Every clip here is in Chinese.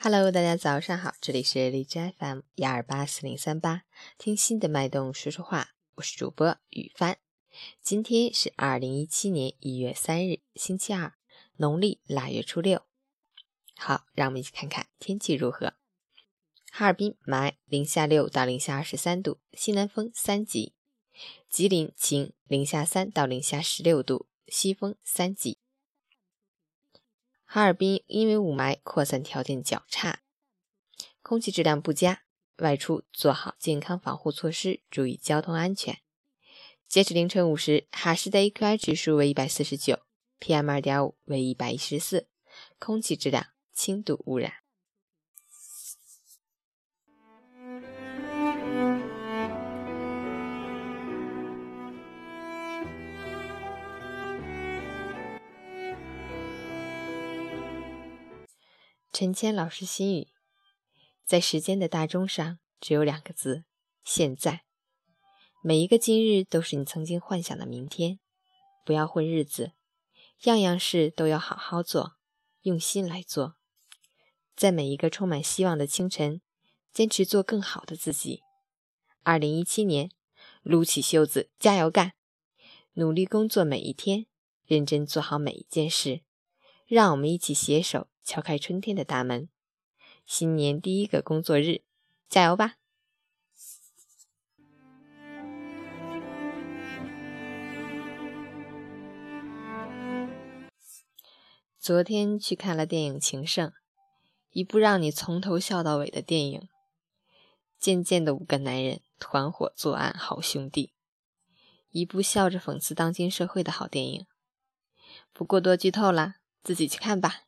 Hello，大家早上好，这里是荔枝 FM 幺二八四零三八，听心的脉动说说话，我是主播雨帆。今天是二零一七年一月三日，星期二，农历腊月初六。好，让我们一起看看天气如何。哈尔滨霾，零下六到零下二十三度，西南风三级。吉林晴，零下三到零下十六度，西风三级。哈尔滨因为雾霾扩散条件较差，空气质量不佳，外出做好健康防护措施，注意交通安全。截止凌晨五时，哈市的 AQI 指数为一百四十九，PM 二点五为一百一十四，空气质量轻度污染。陈谦老师心语：在时间的大钟上，只有两个字“现在”。每一个今日都是你曾经幻想的明天。不要混日子，样样事都要好好做，用心来做。在每一个充满希望的清晨，坚持做更好的自己。二零一七年，撸起袖子，加油干，努力工作每一天，认真做好每一件事。让我们一起携手。敲开春天的大门，新年第一个工作日，加油吧！昨天去看了电影《情圣》，一部让你从头笑到尾的电影。渐渐的五个男人团伙作案，好兄弟，一部笑着讽刺当今社会的好电影。不过多剧透了，自己去看吧。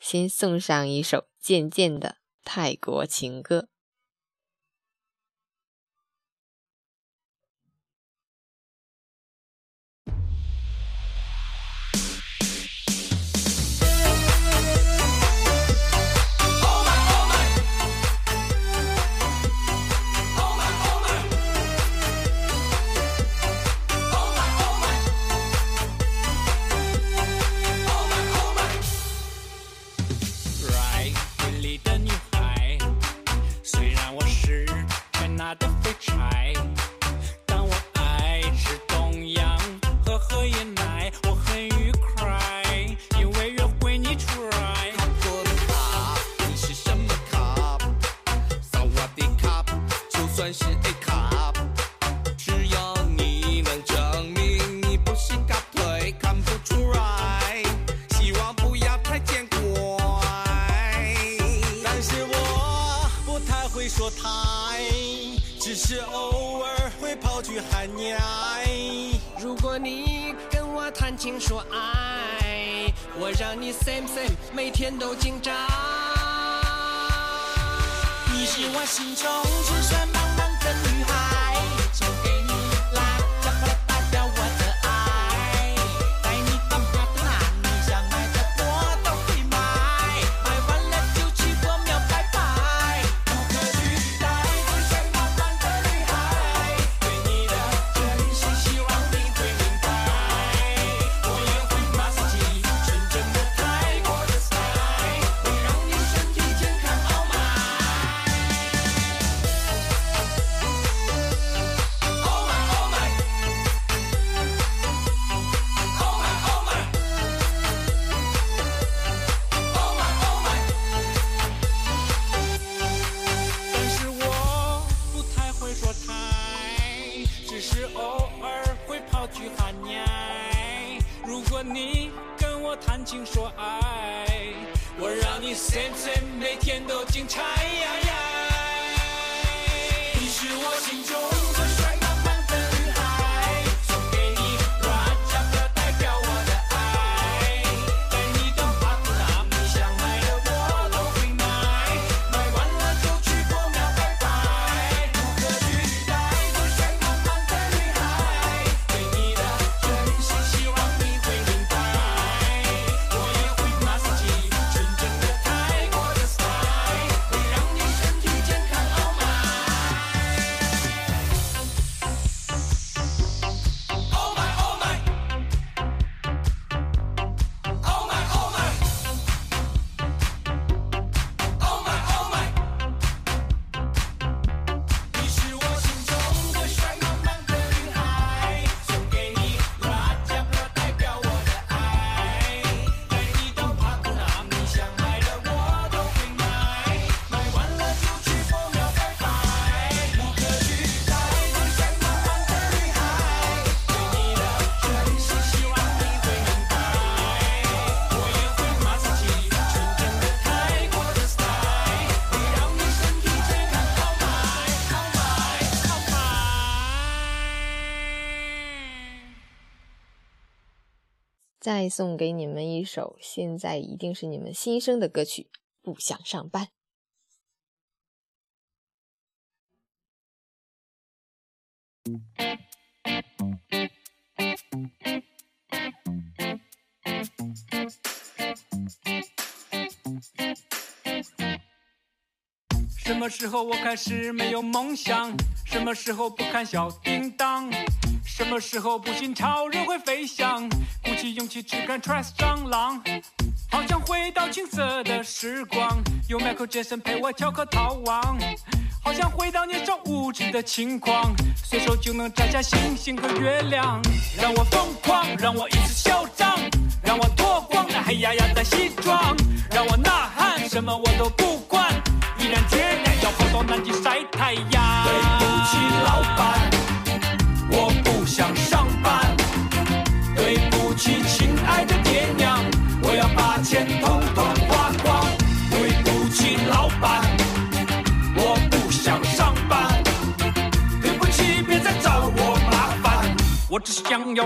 先送上一首渐渐的泰国情歌。只要你能证明你不是卡腿，看不出来，希望不要太见怪。但是我不太会说台，只是偶尔会跑去喊你爱。如果你跟我谈情说爱，我让你 same same 每天都紧张。你是我心中只剩说爱，我让你每天都精彩。再送给你们一首，现在一定是你们心声的歌曲，《不想上班》。什么时候我开始没有梦想？什么时候不看小叮当？什么时候不信超人会飞翔？鼓起勇气只看 Trust 蟑螂。好想回到青涩的时光，有 Michael Jackson 陪我跳个逃亡。好想回到年少无知的轻狂，随手就能摘下星星和月亮。让我疯狂，让我一次嚣张，让我脱光那黑压压的西装，让我呐喊，什么我都不管。毅然决然要跑到南极晒太阳。对不起，老板，我不想上班。对不起，亲爱的爹娘，我要把钱统统花光。对不起，老板，我不想上班。对不起，别再找我麻烦，我只想要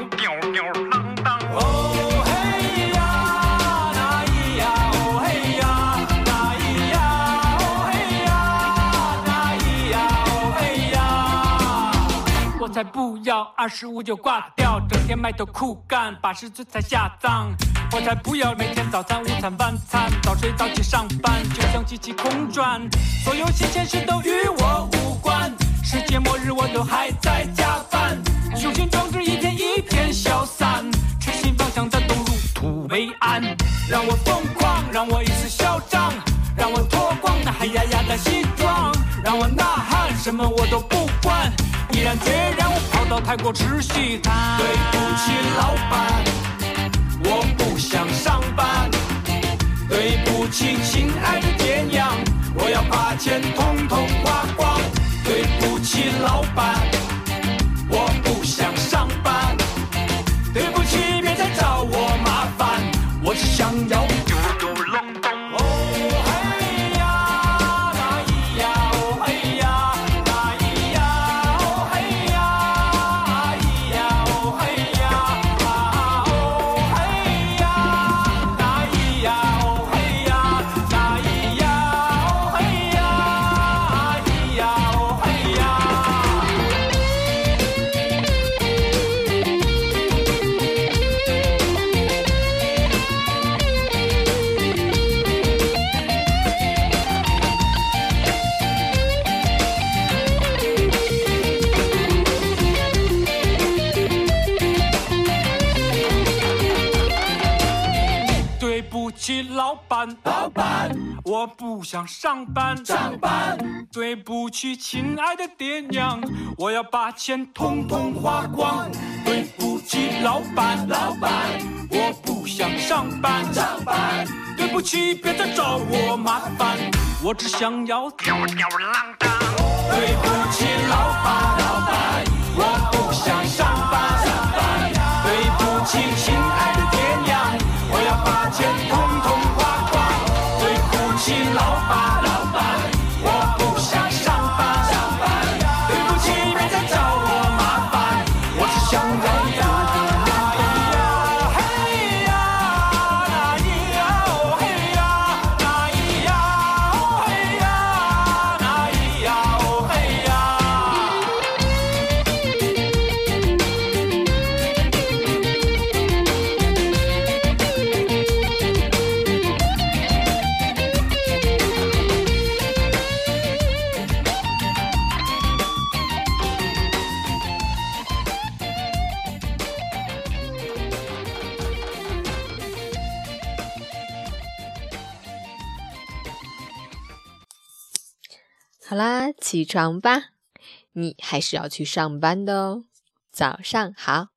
才不要二十五就挂掉，整天埋头苦干，八十岁才下葬。我才不要每天早餐、午餐、晚餐，早睡早起上班，就像机器空转。所有新鲜事都与我无关，世界末日我都还在加班。雄心壮志一天一天消散，痴心妄想的都入土为安。让我疯狂，让我一次嚣张，让我脱光那黑压压的西装，让我呐喊，什么我都不管，毅然决然我跑到泰国吃西餐。对不起，老板，我不想上班。对不起，亲爱的爹娘，我要把钱统统花光。对不起，老板，我不想上班。对不起，别再找我麻烦，我只想要老板，老板，我不想上班，上班。对不起，亲爱的爹娘，我要把钱统统花光。对不起，老板，老板，我不想上班，上班。对不起，别再找我麻烦，我只想要吊吊郎当。对不起，老板，老板，我不想上班，上班。对不起，亲爱对不起，老好啦，起床吧，你还是要去上班的哦。早上好。